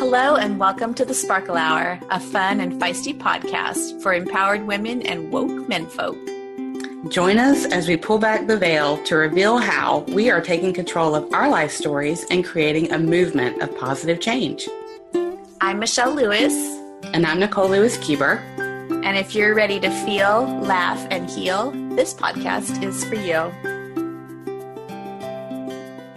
Hello, and welcome to the Sparkle Hour, a fun and feisty podcast for empowered women and woke menfolk. Join us as we pull back the veil to reveal how we are taking control of our life stories and creating a movement of positive change. I'm Michelle Lewis. And I'm Nicole Lewis Kieber. And if you're ready to feel, laugh, and heal, this podcast is for you.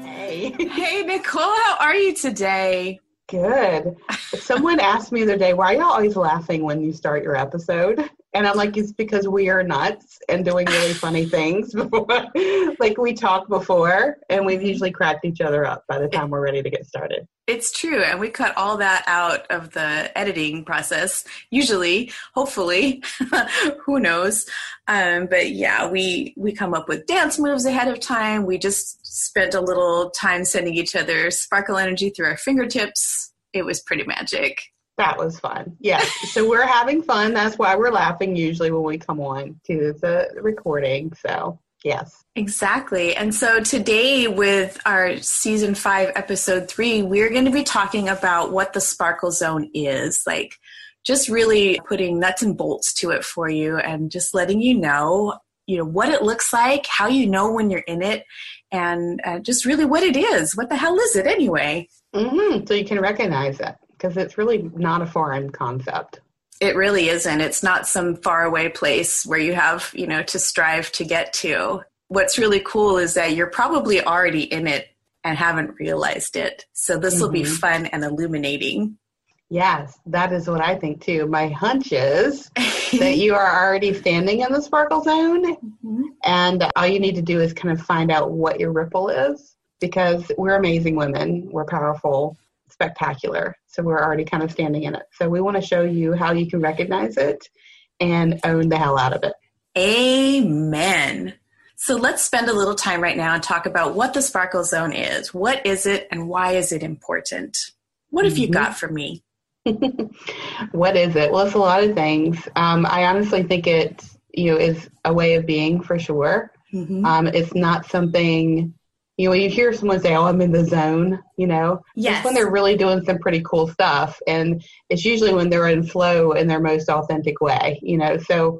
Hey. Hey, Nicole, how are you today? Good. Someone asked me the other day, why are you always laughing when you start your episode? And I'm like, it's because we are nuts and doing really funny things before. like we talked before, and we've usually cracked each other up by the time we're ready to get started. It's true. And we cut all that out of the editing process, usually, hopefully, who knows. Um, but yeah, we, we come up with dance moves ahead of time. We just spent a little time sending each other sparkle energy through our fingertips. It was pretty magic. That was fun. Yeah. so we're having fun. That's why we're laughing usually when we come on to the recording. So, yes. Exactly. And so today, with our season five, episode three, we're going to be talking about what the sparkle zone is like, just really putting nuts and bolts to it for you and just letting you know you know what it looks like how you know when you're in it and uh, just really what it is what the hell is it anyway mm-hmm. so you can recognize it because it's really not a foreign concept. It really isn't. It's not some faraway place where you have, you know, to strive to get to. What's really cool is that you're probably already in it and haven't realized it. So this will mm-hmm. be fun and illuminating. Yes, that is what I think too. My hunch is that you are already standing in the sparkle zone, mm-hmm. and all you need to do is kind of find out what your ripple is because we're amazing women, we're powerful, spectacular. So we're already kind of standing in it. So we want to show you how you can recognize it and own the hell out of it. Amen. So let's spend a little time right now and talk about what the Sparkle Zone is. What is it and why is it important? What have mm-hmm. you got for me? what is it? Well, it's a lot of things. Um, I honestly think it, you know, is a way of being for sure. Mm-hmm. Um, it's not something you know, you hear someone say, "Oh, I'm in the zone," you know, yes. It's when they're really doing some pretty cool stuff, and it's usually when they're in flow in their most authentic way, you know. So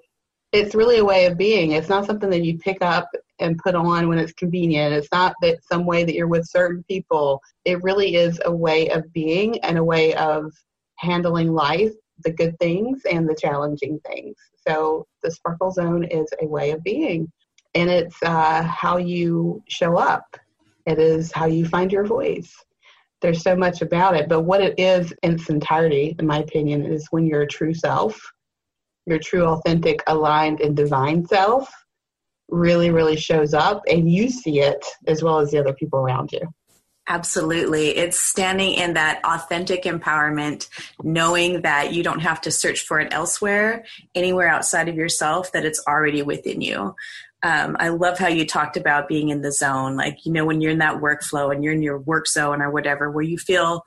it's really a way of being. It's not something that you pick up and put on when it's convenient. It's not that some way that you're with certain people. It really is a way of being and a way of handling life, the good things and the challenging things. So the sparkle zone is a way of being and it's uh, how you show up it is how you find your voice. There's so much about it, but what it is in its entirety, in my opinion, is when you're a true self, your true, authentic, aligned, and divine self really, really shows up, and you see it as well as the other people around you. Absolutely. It's standing in that authentic empowerment, knowing that you don't have to search for it elsewhere, anywhere outside of yourself, that it's already within you um, I love how you talked about being in the zone. Like, you know, when you're in that workflow and you're in your work zone or whatever, where you feel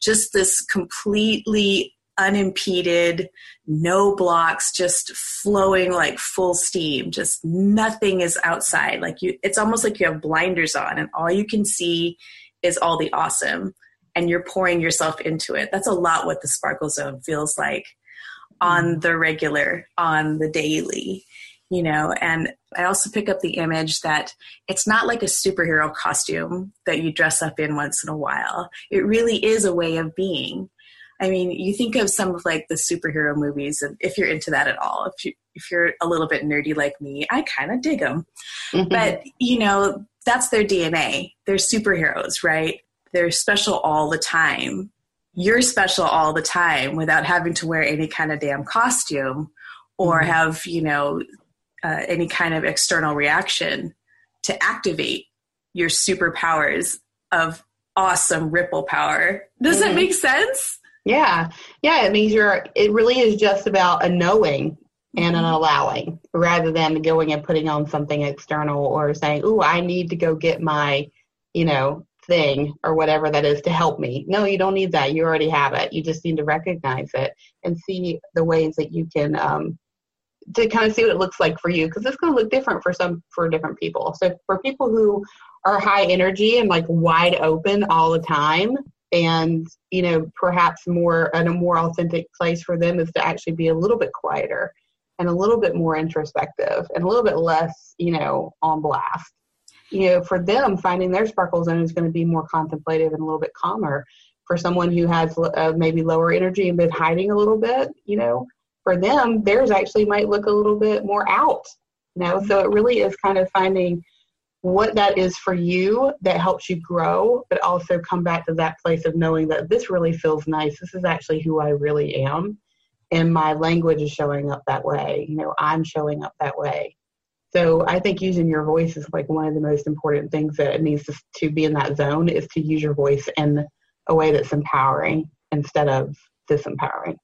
just this completely unimpeded, no blocks, just flowing like full steam. Just nothing is outside. Like you, it's almost like you have blinders on and all you can see is all the awesome and you're pouring yourself into it. That's a lot what the sparkle zone feels like on mm-hmm. the regular, on the daily you know and i also pick up the image that it's not like a superhero costume that you dress up in once in a while. It really is a way of being. I mean you think of some of like the superhero movies and if you're into that at all if you if you're a little bit nerdy like me i kind of dig them mm-hmm. but you know that's their dna they're superheroes right? They're special all the time. You're special all the time without having to wear any kind of damn costume or mm-hmm. have you know uh, any kind of external reaction to activate your superpowers of awesome ripple power. Does mm-hmm. that make sense? Yeah. Yeah. It means you're, it really is just about a knowing and an mm-hmm. allowing rather than going and putting on something external or saying, oh, I need to go get my, you know, thing or whatever that is to help me. No, you don't need that. You already have it. You just need to recognize it and see the ways that you can um, to kind of see what it looks like for you because it's going to look different for some for different people. So for people who are high energy and like wide open all the time and you know perhaps more and a more authentic place for them is to actually be a little bit quieter and a little bit more introspective and a little bit less you know on blast. You know for them finding their sparkle zone is going to be more contemplative and a little bit calmer. For someone who has uh, maybe lower energy and been hiding a little bit you know for them theirs actually might look a little bit more out you know so it really is kind of finding what that is for you that helps you grow, but also come back to that place of knowing that this really feels nice. This is actually who I really am. And my language is showing up that way. You know, I'm showing up that way. So I think using your voice is like one of the most important things that it needs to, to be in that zone is to use your voice in a way that's empowering instead of disempowering.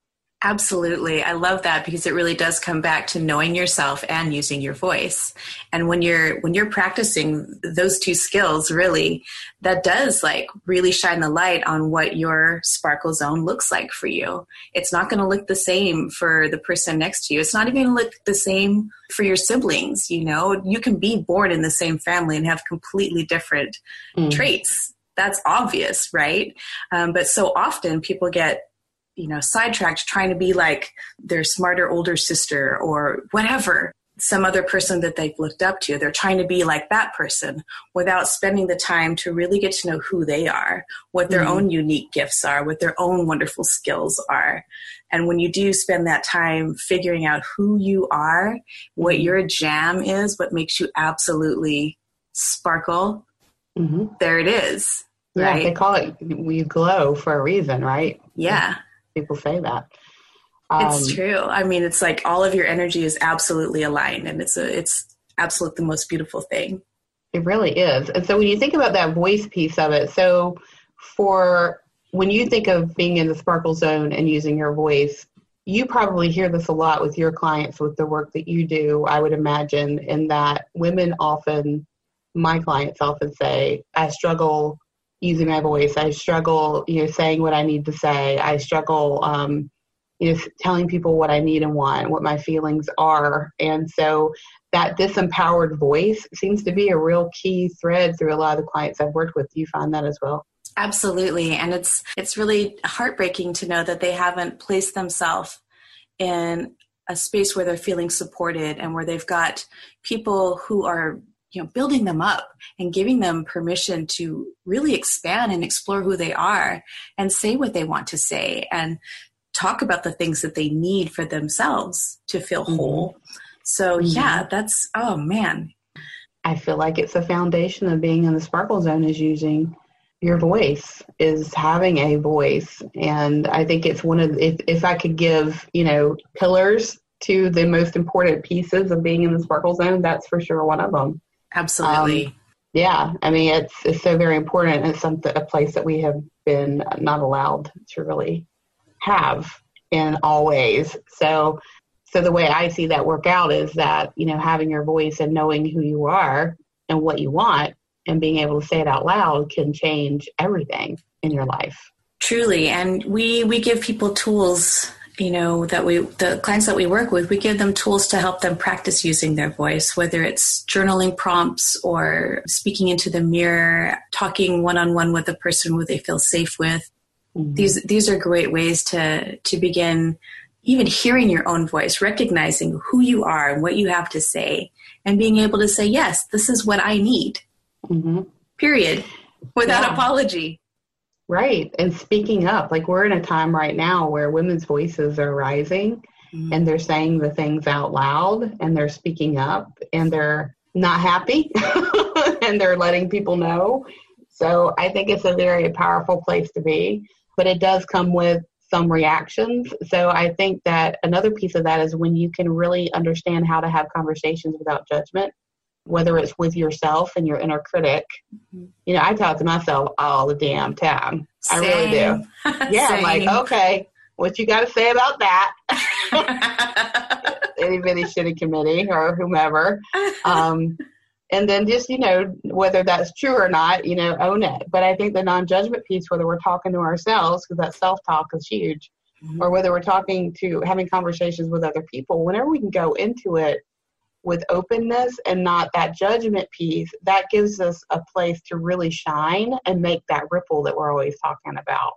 Absolutely. I love that because it really does come back to knowing yourself and using your voice. And when you're when you're practicing those two skills really that does like really shine the light on what your sparkle zone looks like for you. It's not going to look the same for the person next to you. It's not even going to look the same for your siblings, you know. You can be born in the same family and have completely different mm. traits. That's obvious, right? Um, but so often people get you know, sidetracked trying to be like their smarter older sister or whatever, some other person that they've looked up to. They're trying to be like that person without spending the time to really get to know who they are, what their mm-hmm. own unique gifts are, what their own wonderful skills are. And when you do spend that time figuring out who you are, what mm-hmm. your jam is, what makes you absolutely sparkle, mm-hmm. there it is. Yeah, right? they call it we glow for a reason, right? Yeah people say that. Um, it's true. I mean, it's like all of your energy is absolutely aligned, and it's a it's absolutely the most beautiful thing. It really is. And so when you think about that voice piece of it, so for when you think of being in the sparkle zone and using your voice, you probably hear this a lot with your clients with the work that you do, I would imagine, in that women often, my clients often say, I struggle using my voice. I struggle, you know, saying what I need to say. I struggle, um, you know, telling people what I need and want, what my feelings are. And so that disempowered voice seems to be a real key thread through a lot of the clients I've worked with. Do you find that as well? Absolutely. And it's it's really heartbreaking to know that they haven't placed themselves in a space where they're feeling supported and where they've got people who are you know building them up and giving them permission to really expand and explore who they are and say what they want to say and talk about the things that they need for themselves to feel mm-hmm. whole so mm-hmm. yeah that's oh man i feel like it's a foundation of being in the sparkle zone is using your voice is having a voice and i think it's one of if, if i could give you know pillars to the most important pieces of being in the sparkle zone that's for sure one of them Absolutely. Um, yeah, I mean it's it's so very important. It's something a place that we have been not allowed to really have in all ways. So so the way I see that work out is that you know having your voice and knowing who you are and what you want and being able to say it out loud can change everything in your life. Truly, and we we give people tools you know that we the clients that we work with we give them tools to help them practice using their voice whether it's journaling prompts or speaking into the mirror talking one-on-one with a person who they feel safe with mm-hmm. these these are great ways to to begin even hearing your own voice recognizing who you are and what you have to say and being able to say yes this is what i need mm-hmm. period without yeah. apology Right. And speaking up, like we're in a time right now where women's voices are rising mm-hmm. and they're saying the things out loud and they're speaking up and they're not happy and they're letting people know. So I think it's a very powerful place to be, but it does come with some reactions. So I think that another piece of that is when you can really understand how to have conversations without judgment whether it's with yourself and your inner critic. Mm-hmm. You know, I talk to myself all the damn time. Same. I really do. Yeah, I'm like, okay, what you got to say about that? Anybody shitty committee or whomever. Um, and then just, you know, whether that's true or not, you know, own it. But I think the non judgment piece, whether we're talking to ourselves, because that self talk is huge, mm-hmm. or whether we're talking to having conversations with other people, whenever we can go into it with openness and not that judgment piece, that gives us a place to really shine and make that ripple that we're always talking about.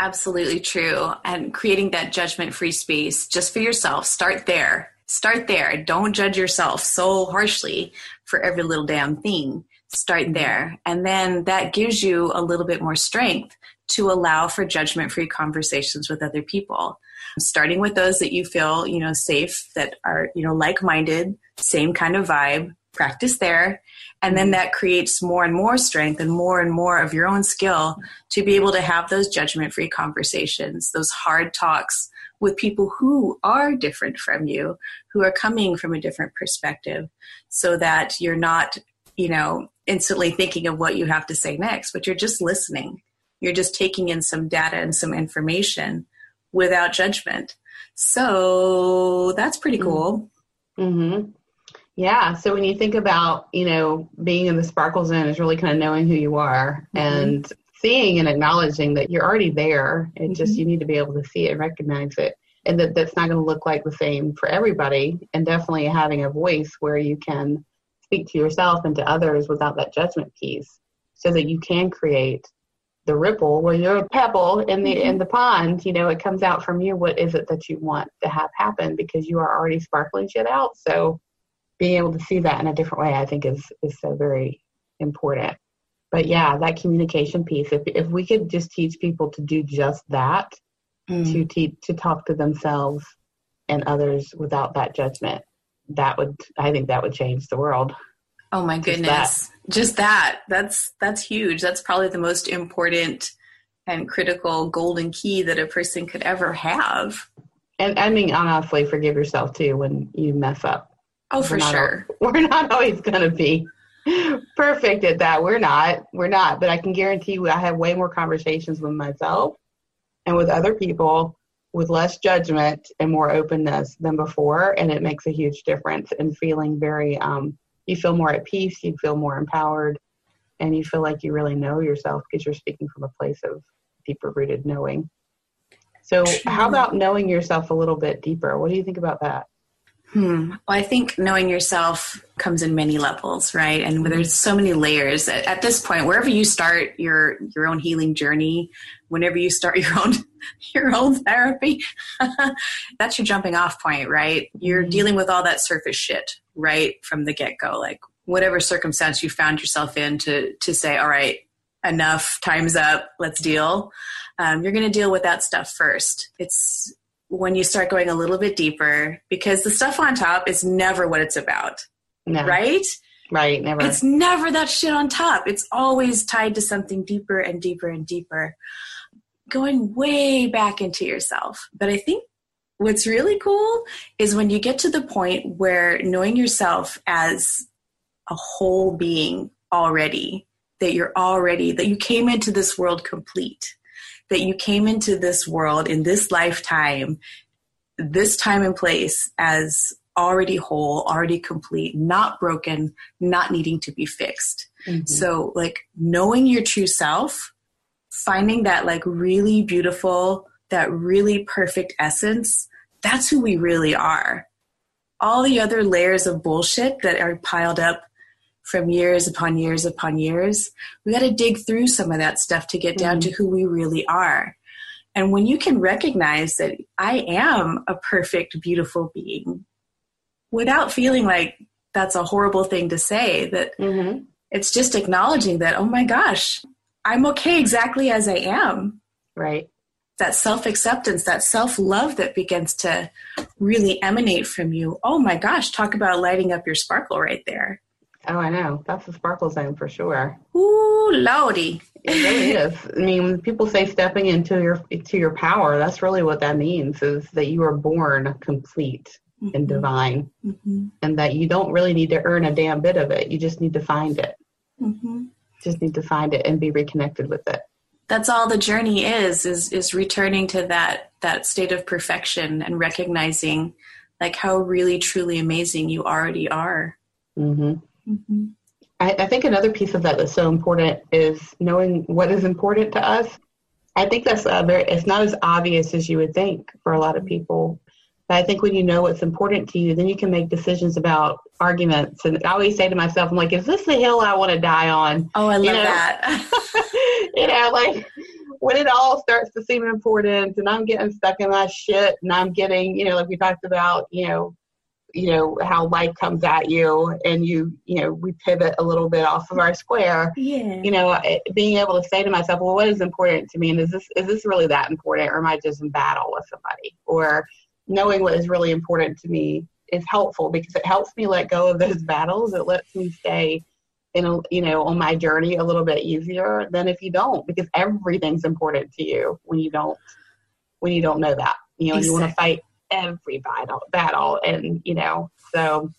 Absolutely true. And creating that judgment free space just for yourself, start there. Start there. Don't judge yourself so harshly for every little damn thing. Start mm-hmm. there. And then that gives you a little bit more strength to allow for judgment free conversations with other people starting with those that you feel, you know, safe, that are, you know, like minded, same kind of vibe, practice there. And then mm-hmm. that creates more and more strength and more and more of your own skill to be able to have those judgment free conversations, those hard talks with people who are different from you, who are coming from a different perspective, so that you're not, you know, instantly thinking of what you have to say next, but you're just listening. You're just taking in some data and some information without judgment. So that's pretty mm-hmm. cool. Mm-hmm. Yeah. So when you think about, you know, being in the sparkle zone is really kind of knowing who you are mm-hmm. and seeing and acknowledging that you're already there and mm-hmm. just you need to be able to see it and recognize it. And that that's not going to look like the same for everybody. And definitely having a voice where you can speak to yourself and to others without that judgment piece so that you can create the ripple when you're a pebble in the in the pond you know it comes out from you. What is it that you want to have happen? Because you are already sparkling shit out. So being able to see that in a different way i think is is so very important. But yeah that communication piece if if we could just teach people to do just that mm. to teach to talk to themselves and others without that judgment that would i think that would change the world Oh my goodness. Just that. Just that. That's that's huge. That's probably the most important and critical golden key that a person could ever have. And I mean honestly, forgive yourself too when you mess up. Oh, for we're sure. we're not always going to be perfect at that. We're not. We're not. But I can guarantee you, I have way more conversations with myself and with other people with less judgment and more openness than before, and it makes a huge difference in feeling very um, you feel more at peace, you feel more empowered, and you feel like you really know yourself because you're speaking from a place of deeper rooted knowing. So, how about knowing yourself a little bit deeper? What do you think about that? Hmm. Well, I think knowing yourself comes in many levels, right? And there's so many layers. At, at, this point, wherever you start your your own healing journey, whenever you start your own your own therapy, that's your jumping off point, right? You're mm-hmm. dealing with all that surface shit right from the get go. Like whatever circumstance you found yourself in to to say, all right, enough, time's up, let's deal. Um, you're going to deal with that stuff first. It's when you start going a little bit deeper because the stuff on top is never what it's about. No. Right? Right, never. It's never that shit on top. It's always tied to something deeper and deeper and deeper, going way back into yourself. But I think what's really cool is when you get to the point where knowing yourself as a whole being already, that you're already, that you came into this world complete that you came into this world in this lifetime, this time and place as already whole, already complete, not broken, not needing to be fixed. Mm-hmm. So, like, knowing your true self, finding that, like, really beautiful, that really perfect essence, that's who we really are. All the other layers of bullshit that are piled up from years upon years upon years. We got to dig through some of that stuff to get down mm-hmm. to who we really are. And when you can recognize that I am a perfect, beautiful being without feeling like that's a horrible thing to say, that mm-hmm. it's just acknowledging that, oh my gosh, I'm okay exactly as I am. Right. That self acceptance, that self love that begins to really emanate from you. Oh my gosh, talk about lighting up your sparkle right there. Oh, I know. That's a sparkle zone for sure. Ooh, lordy. It really is. I mean, when people say stepping into your to your power, that's really what that means is that you are born complete mm-hmm. and divine, mm-hmm. and that you don't really need to earn a damn bit of it. You just need to find it. Mm-hmm. Just need to find it and be reconnected with it. That's all the journey is is is returning to that that state of perfection and recognizing like how really truly amazing you already are. Mm-hmm. Mm-hmm. I, I think another piece of that that's so important is knowing what is important to us. I think that's very, it's not as obvious as you would think for a lot of people. But I think when you know what's important to you, then you can make decisions about arguments. And I always say to myself, I'm like, is this the hill I want to die on? Oh, I love you know? that. you know, like when it all starts to seem important and I'm getting stuck in my shit and I'm getting, you know, like we talked about, you know, you know how life comes at you and you you know we pivot a little bit off of our square yeah you know being able to say to myself well what is important to me and is this is this really that important or am i just in battle with somebody or knowing what is really important to me is helpful because it helps me let go of those battles it lets me stay in a, you know on my journey a little bit easier than if you don't because everything's important to you when you don't when you don't know that you know exactly. you want to fight every battle battle and you know so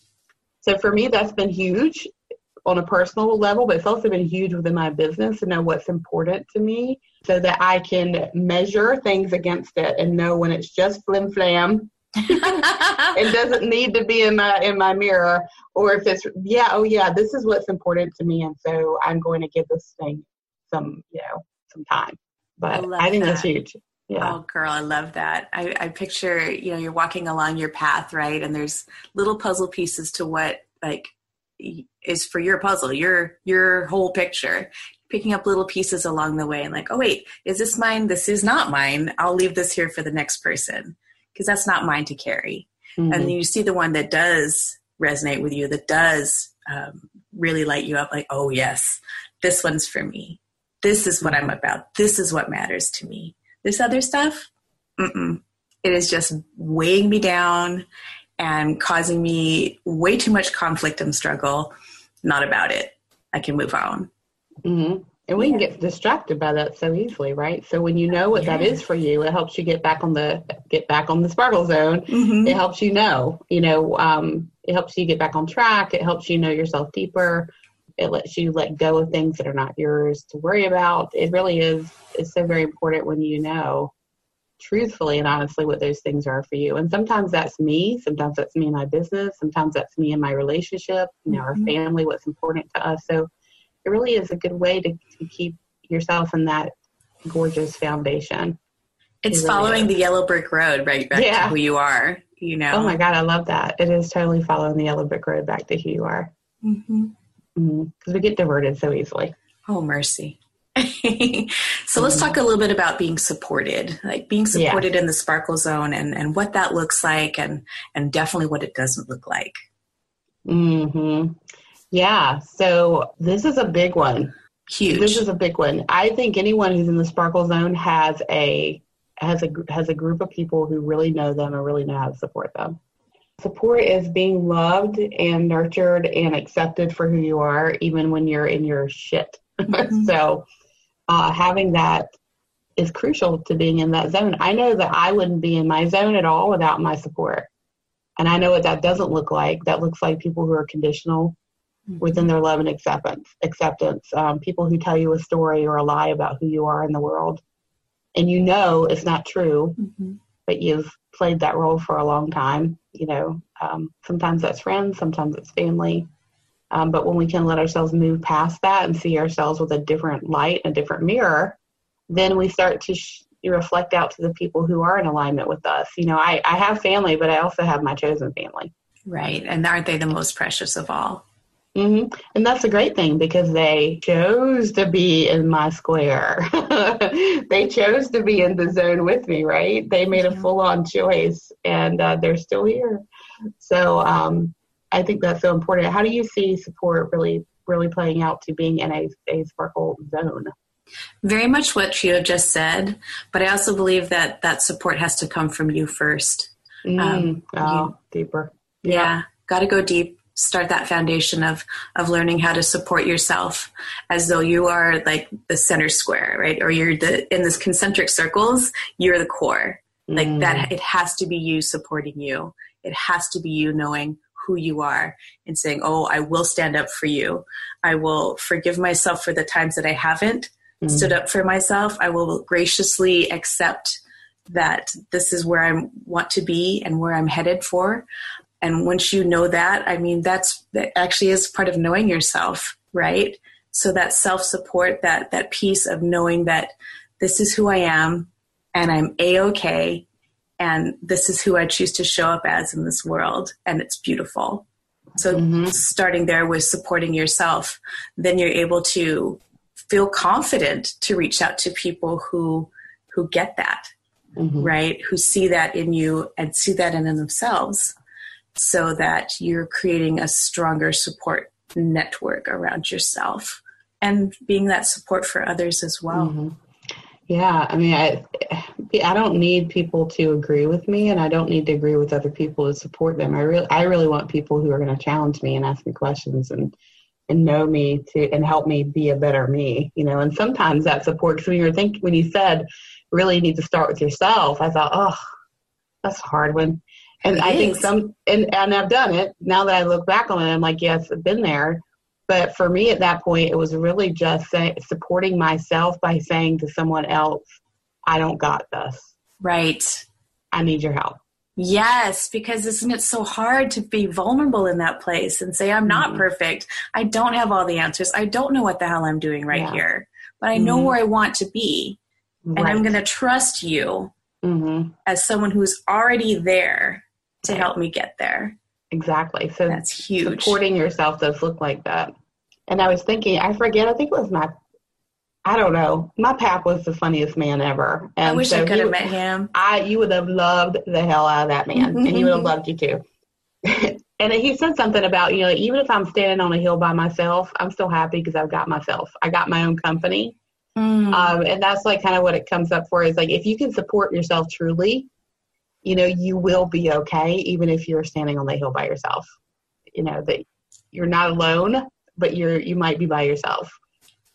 so for me that's been huge on a personal level but it's also been huge within my business to know what's important to me so that i can measure things against it and know when it's just flim flam it doesn't need to be in my in my mirror or if it's yeah oh yeah this is what's important to me and so i'm going to give this thing some you know some time but i, I think that. that's huge yeah. Oh, girl, I love that. I, I picture, you know, you're walking along your path, right? And there's little puzzle pieces to what, like, is for your puzzle, your your whole picture. Picking up little pieces along the way, and like, oh wait, is this mine? This is not mine. I'll leave this here for the next person because that's not mine to carry. Mm-hmm. And you see the one that does resonate with you, that does um, really light you up. Like, oh yes, this one's for me. This is what. I'm about. This is what matters to me this other stuff, mm-mm. it is just weighing me down and causing me way too much conflict and struggle. Not about it. I can move on. Mm-hmm. And we yeah. can get distracted by that so easily, right? So when you know what that is for you, it helps you get back on the get back on the sparkle zone. Mm-hmm. It helps you know, you know, um, it helps you get back on track. It helps you know yourself deeper. It lets you let go of things that are not yours to worry about. It really is is so very important when you know truthfully and honestly what those things are for you. And sometimes that's me, sometimes that's me in my business, sometimes that's me in my relationship, you know, mm-hmm. our family, what's important to us. So it really is a good way to, to keep yourself in that gorgeous foundation. It's it really following is. the yellow brick road right back yeah. to who you are, you know. Oh my God, I love that. It is totally following the yellow brick road back to who you are. Because mm-hmm. mm-hmm. we get diverted so easily. Oh, mercy. so let's talk a little bit about being supported, like being supported yeah. in the sparkle zone and, and what that looks like and, and definitely what it doesn't look like. Hmm. Yeah. So this is a big one. Huge. This is a big one. I think anyone who's in the sparkle zone has a has a has a group of people who really know them and really know how to support them. Support is being loved and nurtured and accepted for who you are, even when you're in your shit. Mm-hmm. so uh, having that is crucial to being in that zone. I know that I wouldn't be in my zone at all without my support. And I know what that doesn't look like. That looks like people who are conditional. Within their love and acceptance. Acceptance. Um, people who tell you a story or a lie about who you are in the world, and you know it's not true, mm-hmm. but you've played that role for a long time. You know, um, sometimes that's friends, sometimes it's family, um, but when we can let ourselves move past that and see ourselves with a different light, a different mirror, then we start to sh- reflect out to the people who are in alignment with us. You know, I, I have family, but I also have my chosen family. Right. And aren't they the most precious of all? Mm-hmm. And that's a great thing because they chose to be in my square. they chose to be in the zone with me, right? They made a full on choice and uh, they're still here. So, um, I think that's so important. How do you see support really really playing out to being in a, a sparkle zone? Very much what you have just said, but I also believe that that support has to come from you first. Mm, um, oh, you, deeper. Yeah, yeah got to go deep. Start that foundation of of learning how to support yourself, as though you are like the center square, right? Or you're the in this concentric circles. You're the core. Like mm. that, it has to be you supporting you. It has to be you knowing who you are and saying, Oh, I will stand up for you. I will forgive myself for the times that I haven't mm-hmm. stood up for myself. I will graciously accept that this is where I want to be and where I'm headed for. And once you know that, I mean, that's that actually is part of knowing yourself, right? So that self support, that, that piece of knowing that this is who I am and I'm a okay and this is who I choose to show up as in this world, and it's beautiful. So, mm-hmm. starting there with supporting yourself, then you're able to feel confident to reach out to people who who get that, mm-hmm. right? Who see that in you and see that in themselves, so that you're creating a stronger support network around yourself and being that support for others as well. Mm-hmm. Yeah, I mean, I I don't need people to agree with me, and I don't need to agree with other people to support them. I really I really want people who are going to challenge me and ask me questions and and know me to and help me be a better me. You know, and sometimes that support. Because when you were thinking when you said really need to start with yourself, I thought, oh, that's a hard one. And it I is. think some and and I've done it. Now that I look back on it, I'm like, yes, I've been there but for me at that point, it was really just say, supporting myself by saying to someone else, I don't got this. Right. I need your help. Yes, because isn't it so hard to be vulnerable in that place and say, I'm not mm-hmm. perfect. I don't have all the answers. I don't know what the hell I'm doing right yeah. here, but I know mm-hmm. where I want to be. Right. And I'm going to trust you mm-hmm. as someone who's already there to help me get there. Exactly. So that's huge. Supporting yourself does look like that. And I was thinking, I forget, I think it was my, I don't know, my pap was the funniest man ever. And I wish so I could have met him. I, you would have loved the hell out of that man, and he would have loved you too. and he said something about, you know, even if I'm standing on a hill by myself, I'm still happy because I've got myself. I got my own company. Mm. Um, and that's like kind of what it comes up for is like if you can support yourself truly, you know, you will be okay, even if you're standing on the hill by yourself. You know, that you're not alone, but you're you might be by yourself.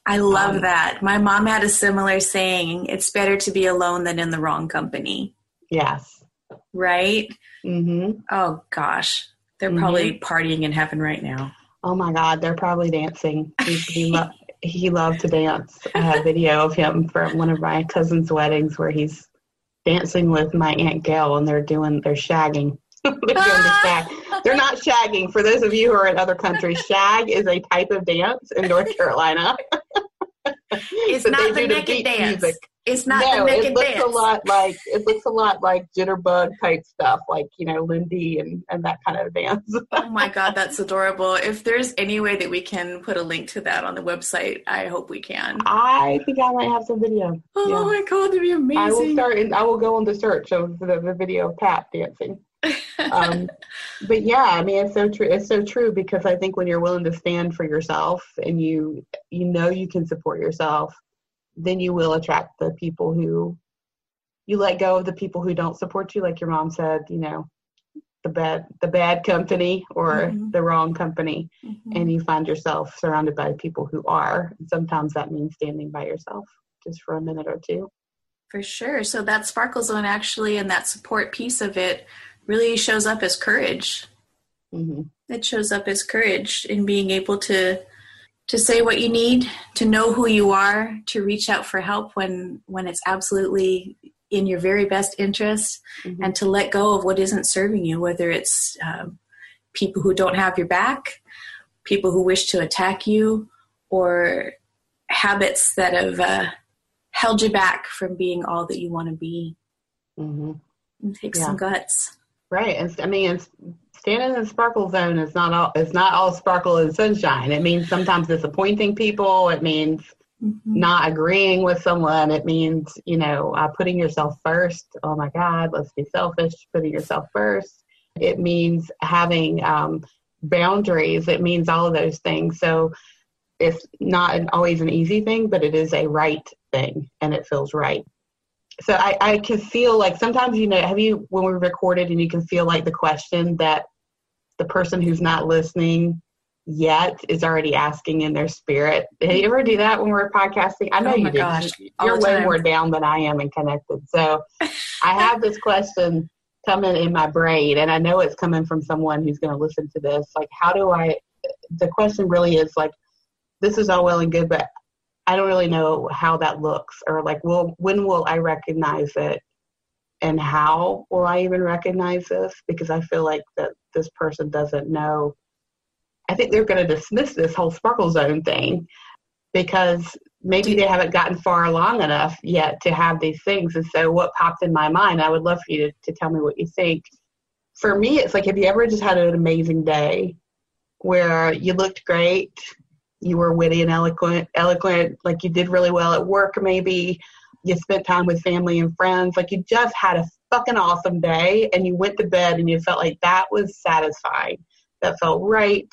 I love um, that. My mom had a similar saying, it's better to be alone than in the wrong company. Yes. Right? Mm-hmm. Oh gosh. They're mm-hmm. probably partying in heaven right now. Oh my God, they're probably dancing. He, he, lo- he loved to dance. I have a video of him from one of my cousin's weddings where he's dancing with my aunt Gail, and they're doing they're shagging. they're doing the shag. They're not shagging. For those of you who are in other countries, shag is a type of dance in North Carolina. it's not the naked dance. Music. It's not no, the naked it looks dance. a lot like it looks a lot like jitterbug type stuff, like you know Lindy and and that kind of dance. oh my god, that's adorable! If there's any way that we can put a link to that on the website, I hope we can. I think I might have some video. Oh yeah. my god, that'd be amazing! I will start. And I will go on the search of the, the video of Pat dancing. um, but yeah, I mean, it's so true. It's so true because I think when you're willing to stand for yourself and you you know you can support yourself, then you will attract the people who you let go of the people who don't support you, like your mom said. You know, the bad the bad company or mm-hmm. the wrong company, mm-hmm. and you find yourself surrounded by people who are. And sometimes that means standing by yourself just for a minute or two. For sure. So that sparkle zone actually, and that support piece of it really shows up as courage. Mm-hmm. It shows up as courage in being able to to say what you need, to know who you are, to reach out for help when when it's absolutely in your very best interest, mm-hmm. and to let go of what isn't serving you, whether it's um, people who don't have your back, people who wish to attack you, or habits that have uh, held you back from being all that you want to be. Mm-hmm. It takes yeah. some guts. Right, and I mean, it's, standing in the sparkle zone is not all. It's not all sparkle and sunshine. It means sometimes disappointing people. It means mm-hmm. not agreeing with someone. It means you know uh, putting yourself first. Oh my God, let's be selfish. Putting yourself first. It means having um, boundaries. It means all of those things. So it's not always an easy thing, but it is a right thing, and it feels right so I, I can feel like sometimes you know have you when we recorded and you can feel like the question that the person who's not listening yet is already asking in their spirit. Did you ever do that when we are podcasting? I know oh you do. Gosh, You're way more down than I am and connected. So I have this question coming in my brain, and I know it's coming from someone who's going to listen to this. Like, how do I? The question really is like, this is all well and good, but I don't really know how that looks or like, well, when will I recognize it? And how will I even recognize this? Because I feel like that this person doesn't know. I think they're going to dismiss this whole sparkle zone thing. because maybe they haven't gotten far along enough yet to have these things. And so, what popped in my mind, I would love for you to, to tell me what you think. For me, it's like, have you ever just had an amazing day where you looked great, you were witty and eloquent, eloquent, like you did really well at work, maybe you spent time with family and friends, like you just had a fucking awesome day, and you went to bed and you felt like that was satisfying. That felt right.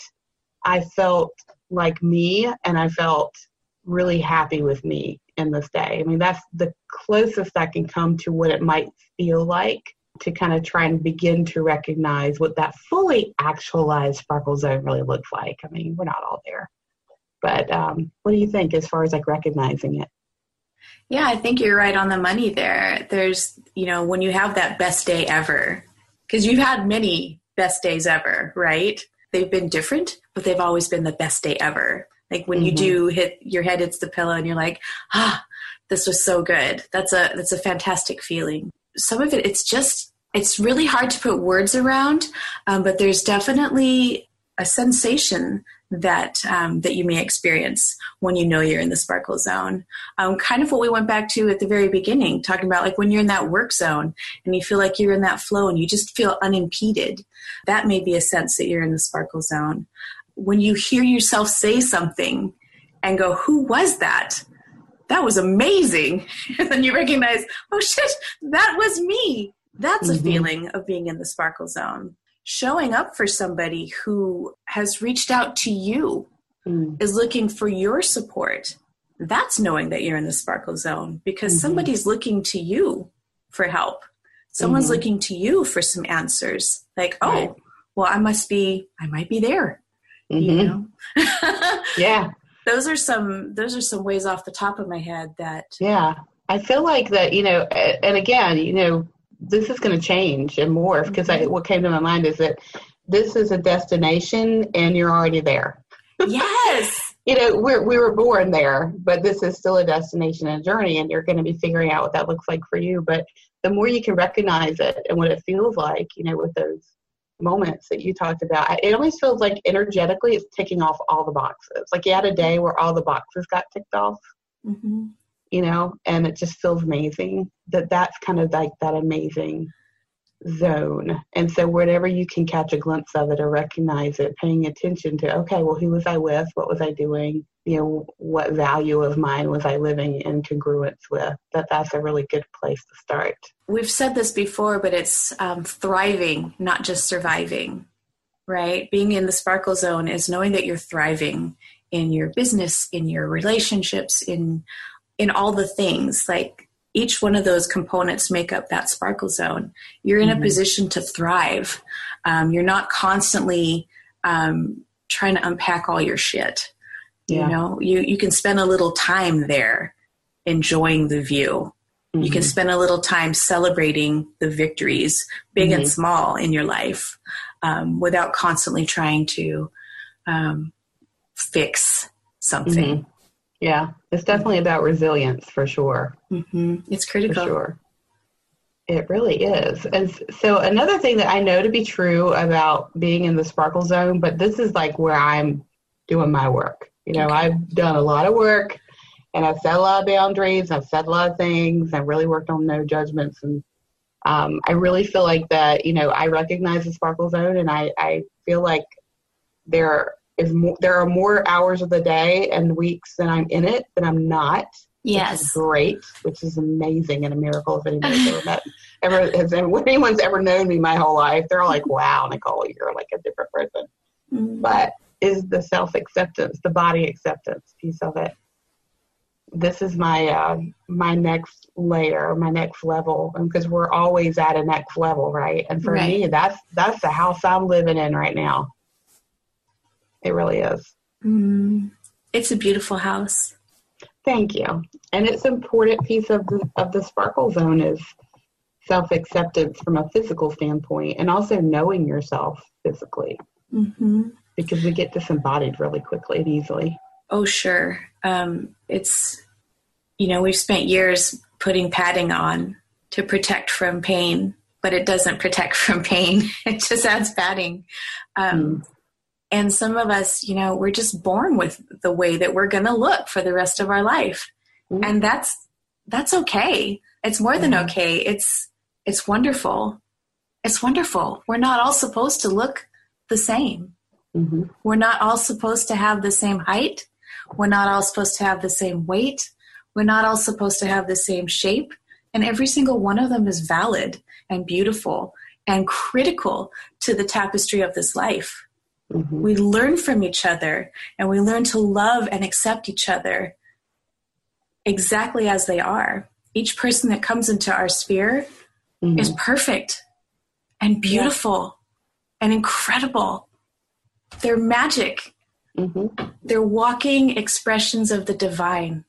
I felt like me, and I felt really happy with me in this day. I mean, that's the closest I can come to what it might feel like to kind of try and begin to recognize what that fully actualized sparkle zone really looks like. I mean, we're not all there. But um, what do you think as far as like recognizing it? Yeah, I think you're right on the money there. There's, you know, when you have that best day ever, because you've had many best days ever, right? They've been different, but they've always been the best day ever. Like when mm-hmm. you do hit your head hits the pillow and you're like, ah, this was so good. That's a that's a fantastic feeling. Some of it, it's just it's really hard to put words around, um, but there's definitely a sensation that um, that you may experience when you know you're in the sparkle zone. Um, kind of what we went back to at the very beginning, talking about like when you're in that work zone and you feel like you're in that flow and you just feel unimpeded. That may be a sense that you're in the sparkle zone when you hear yourself say something and go, Who was that? That was amazing. And then you recognize, Oh shit, that was me. That's mm-hmm. a feeling of being in the sparkle zone. Showing up for somebody who has reached out to you, mm. is looking for your support. That's knowing that you're in the sparkle zone because mm-hmm. somebody's looking to you for help. Someone's mm-hmm. looking to you for some answers. Like, oh, right. well, I must be, I might be there. Mm-hmm. You know? yeah. Those are some those are some ways off the top of my head that Yeah. I feel like that, you know, and again, you know, this is going to change and morph because mm-hmm. what came to my mind is that this is a destination and you're already there. Yes. you know, we're, we were born there, but this is still a destination and a journey, and you're going to be figuring out what that looks like for you. But the more you can recognize it and what it feels like, you know, with those moments that you talked about, it always feels like energetically it's ticking off all the boxes. Like you had a day where all the boxes got ticked off, mm-hmm. You know, and it just feels amazing that that's kind of like that amazing zone. And so, whenever you can catch a glimpse of it or recognize it, paying attention to, okay, well, who was I with? What was I doing? You know, what value of mine was I living in congruence with? That that's a really good place to start. We've said this before, but it's um, thriving, not just surviving, right? Being in the sparkle zone is knowing that you're thriving in your business, in your relationships, in in all the things like each one of those components make up that sparkle zone. You're in mm-hmm. a position to thrive. Um, you're not constantly um, trying to unpack all your shit. Yeah. You know, you, you can spend a little time there enjoying the view. Mm-hmm. You can mm-hmm. spend a little time celebrating the victories, big mm-hmm. and small, in your life um, without constantly trying to um, fix something. Yeah, it's definitely about resilience for sure. Mm-hmm. It's critical. For sure. It really is. And so, another thing that I know to be true about being in the sparkle zone, but this is like where I'm doing my work. You know, okay. I've done a lot of work and I've set a lot of boundaries, I've said a lot of things, I've really worked on no judgments. And um, I really feel like that, you know, I recognize the sparkle zone and I, I feel like there is more, there are more hours of the day and weeks than I'm in it than I'm not. Yes, which great, which is amazing and a miracle if anybody's ever met, ever has anyone's ever known me my whole life. They're like, "Wow, Nicole, you're like a different person." Mm-hmm. But is the self acceptance, the body acceptance piece of it. This is my uh, my next layer, my next level, because we're always at a next level, right? And for right. me, that's that's the house I'm living in right now. It really is. Mm, it's a beautiful house. Thank you. And it's an important piece of the, of the sparkle zone is self acceptance from a physical standpoint and also knowing yourself physically. Mm-hmm. Because we get disembodied really quickly and easily. Oh, sure. Um, it's, you know, we've spent years putting padding on to protect from pain, but it doesn't protect from pain. It just adds padding. Um, mm And some of us, you know, we're just born with the way that we're going to look for the rest of our life. Mm-hmm. And that's that's okay. It's more than mm-hmm. okay. It's it's wonderful. It's wonderful. We're not all supposed to look the same. Mm-hmm. We're not all supposed to have the same height. We're not all supposed to have the same weight. We're not all supposed to have the same shape. And every single one of them is valid and beautiful and critical to the tapestry of this life. Mm-hmm. We learn from each other and we learn to love and accept each other exactly as they are. Each person that comes into our sphere mm-hmm. is perfect and beautiful yeah. and incredible. They're magic. Mm-hmm. They're walking expressions of the divine.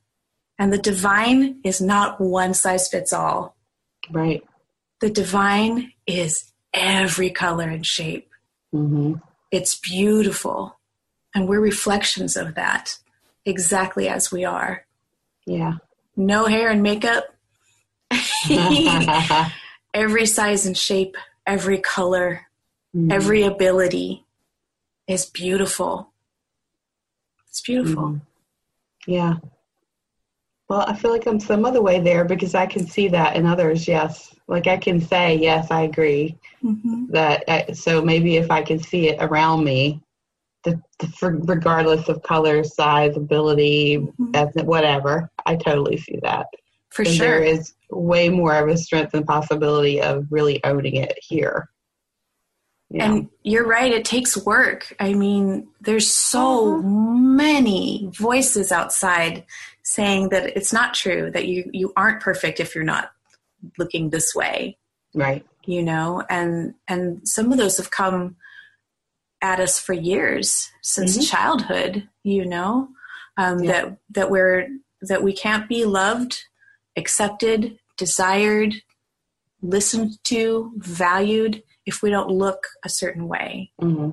And the divine is not one size fits all. Right. The divine is every color and shape. Mm-hmm. It's beautiful. And we're reflections of that, exactly as we are. Yeah. No hair and makeup. every size and shape, every color, mm-hmm. every ability is beautiful. It's beautiful. Mm-hmm. Yeah. Well, I feel like I'm some other way there because I can see that in others. Yes, like I can say, yes, I agree. Mm-hmm. That I, so maybe if I can see it around me, the, the, regardless of color, size, ability, mm-hmm. whatever, I totally see that. For and sure, there is way more of a strength and possibility of really owning it here. Yeah. And you're right, it takes work. I mean, there's so uh-huh. many voices outside saying that it's not true, that you, you aren't perfect if you're not looking this way. Right. You know, and and some of those have come at us for years since mm-hmm. childhood, you know. Um, yeah. that that we're that we can't be loved, accepted, desired, listened to, valued if we don't look a certain way. Mm-hmm.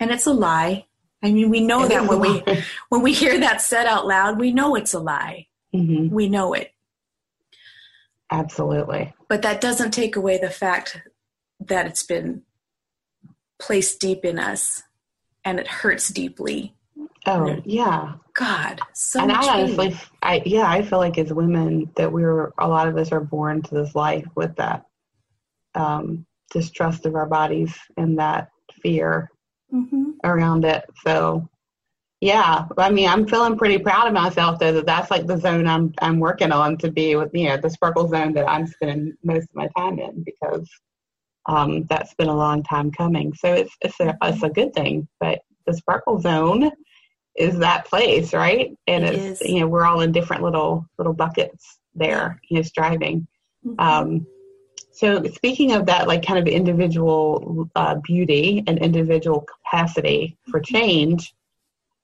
And it's a lie. I mean, we know it that when we when we hear that said out loud, we know it's a lie. Mm-hmm. We know it. Absolutely. But that doesn't take away the fact that it's been placed deep in us and it hurts deeply. Oh, yeah. God, so and I honestly, I yeah, I feel like as women that we are a lot of us are born to this life with that um, distrust of our bodies and that fear mm-hmm. around it. So, yeah, I mean, I'm feeling pretty proud of myself though that that's like the zone I'm I'm working on to be with you know the sparkle zone that I'm spending most of my time in because um, that's been a long time coming. So it's it's a it's a good thing, but the sparkle zone is that place, right? And it it's is. you know we're all in different little little buckets there, you know, striving. Mm-hmm. Um, so speaking of that, like kind of individual uh, beauty and individual capacity for mm-hmm. change,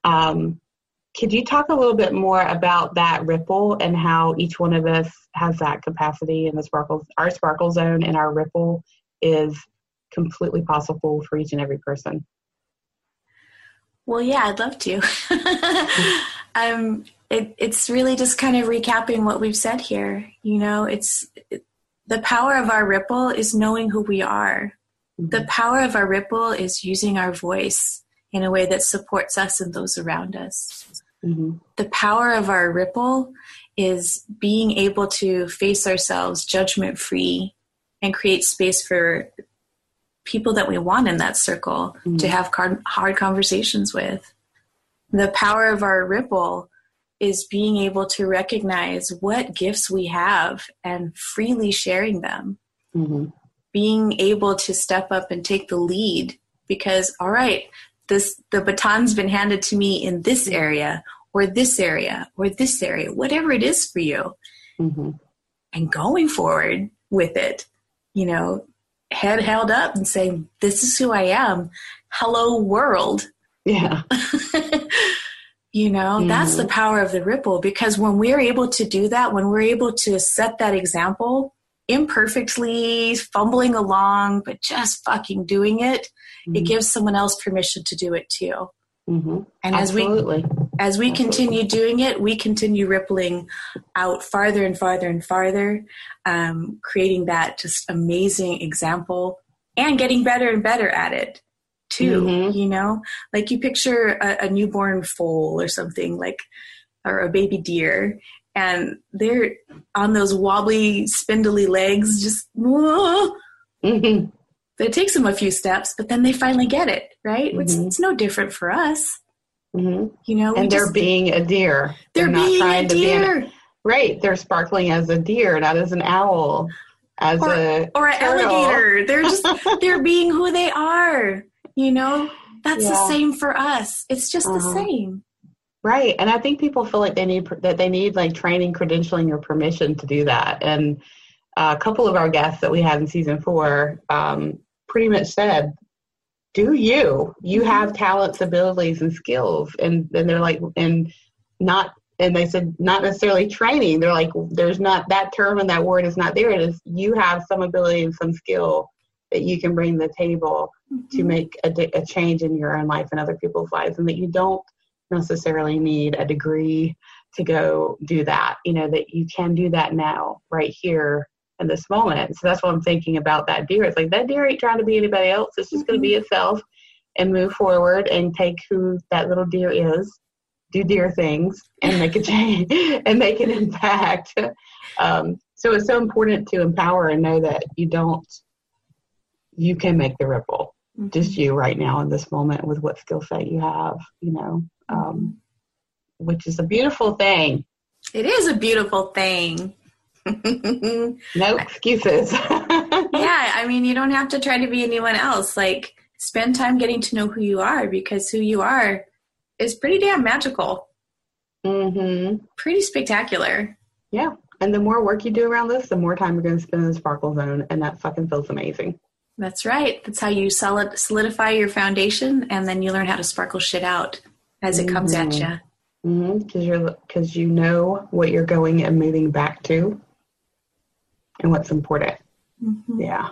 um, could you talk a little bit more about that ripple and how each one of us has that capacity and the sparkles, our sparkle zone and our ripple is completely possible for each and every person? Well, yeah, I'd love to. um, it, it's really just kind of recapping what we've said here. You know, it's it, the power of our ripple is knowing who we are. Mm-hmm. The power of our ripple is using our voice in a way that supports us and those around us. Mm-hmm. The power of our ripple is being able to face ourselves judgment free and create space for people that we want in that circle mm-hmm. to have hard conversations with. The power of our ripple is being able to recognize what gifts we have and freely sharing them. Mm-hmm. Being able to step up and take the lead because, all right, this the baton's been handed to me in this area or this area or this area, whatever it is for you, mm-hmm. and going forward with it, you know, head held up and saying, "This is who I am." Hello, world. Yeah. You know, mm-hmm. that's the mm-hmm. power of the ripple because when we're able to do that, when we're able to set that example imperfectly, fumbling along, but just fucking doing it, mm-hmm. it gives someone else permission to do it too. Mm-hmm. And Absolutely. as we as we Absolutely. continue doing it, we continue rippling out farther and farther and farther, um, creating that just amazing example and getting better and better at it. Too. Mhm. You know, like you picture a, a newborn foal or something like, or a baby deer, and they're on those wobbly, spindly legs, just. Mhm. But it takes them a few steps, but then they finally get it, right? It's, Mhm. it's no different for us. Mhm. You know, And they're just- being a deer. they're, not being a trying to be an- deer right. They're sparkling as a deer, not as an owl, as Or- a or an turtle. alligator. They're just they're being who they are. You know, that's the same for us. It's just the Uh-huh. same. Right. And I think people feel like they need that they need like training, credentialing, or permission to do that. And uh, a couple of our guests that we had in season four um, pretty much said, "Do you? You Mhm. have talents, abilities, and skills." And then they're like, and not. And they said, not necessarily training. They're like, there's not that term and that word is not there. It is you have some ability and some skill that you can bring to the table to Mhm. make a, di- a change in your own life and other people's lives, and that you don't necessarily need a degree to go do that. You know, that you can do that now, right here in this moment. So that's what I'm thinking about that deer. It's like that deer ain't trying to be anybody else, it's just going to be itself and move forward and take who that little deer is. Do deer things and make a change and make an impact. Um, so it's so important to empower and know that you don't, you can make the ripple. Just you right now in this moment with what skill set you have, you know, um, which is a beautiful thing. It is a beautiful thing. No excuses. Yeah, I mean, you don't have to try to be anyone else. Like, spend time getting to know who you are because who you are is pretty damn magical, Mm-hmm. pretty spectacular. Yeah. And the more work you do around this, the more time you're going to spend in the sparkle zone. And that fucking feels amazing. That's right. That's how you solid, solidify your foundation, and then you learn how to sparkle shit out as it comes at Mhm. you. Because you're because you know what you're going and moving back to, and what's important. Yeah.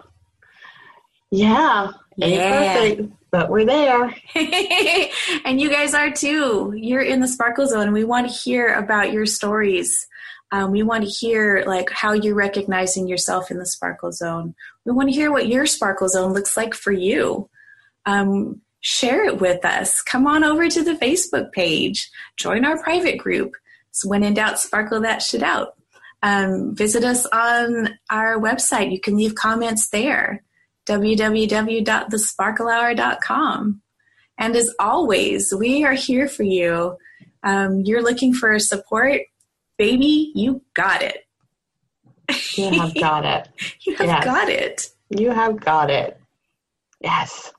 Yeah. Yeah. perfect, but we're there. and you guys are too. You're in the sparkle zone. We want to hear about your stories. Um, we want to hear like how you're recognizing yourself in the sparkle zone. We want to hear what your sparkle zone looks like for you. Um, share it with us. Come on over to the Facebook page. Join our private group. So when in doubt, sparkle that shit out. Um, visit us on our website. You can leave comments there. www.thesparklehour.com. And as always, we are here for you. Um, you're looking for support, baby, you got it. You have got it. You have Yes. got it. You have got it. Yes.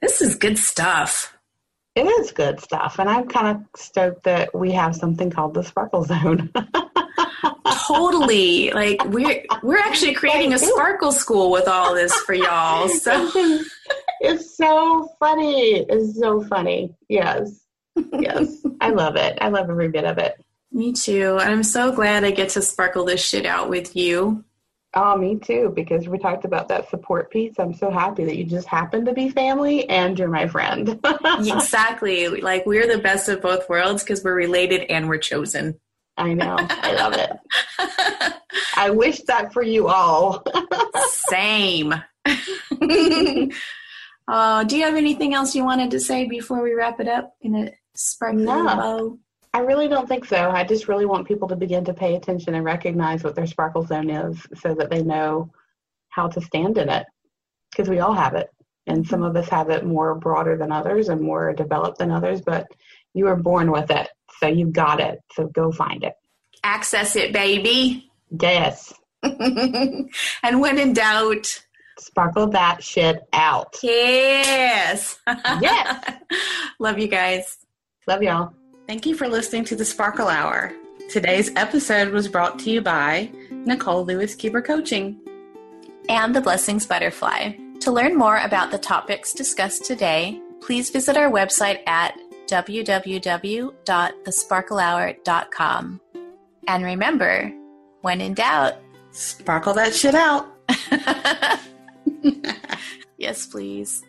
This is good stuff. It is good stuff. And I'm kind of stoked that we have something called the Sparkle Zone. Totally. Like we're we're actually creating a sparkle school with all this for y'all. So it's so funny. It's so funny. Yes. Yes. I love it. I love every bit of it. Me too. I'm so glad I get to sparkle this shit out with you. Oh, me too, because we talked about that support piece. I'm so happy that you just happen to be family and you're my friend. exactly. Like we're the best of both worlds because we're related and we're chosen. I know. I love it. I wish that for you all. Same. uh, do you have anything else you wanted to say before we wrap it up in a sparkly No. bow? I really don't think so. I just really want people to begin to pay attention and recognize what their sparkle zone is so that they know how to stand in it. Because we all have it. And some of us have it more broader than others and more developed than others, but you were born with it. So you've got it. So go find it. Access it, baby. Yes. and when in doubt, Sparkle that shit out. yes. Yes. Love you guys. Love y'all. Thank you for listening to the Sparkle Hour. Today's episode was brought to you by Nicole Lewis Keeper Coaching. and the Blessings Butterfly. To learn more about the topics discussed today, please visit our website at www.thesparklehour.com. And remember, when in doubt, Sparkle that shit out. yes, please.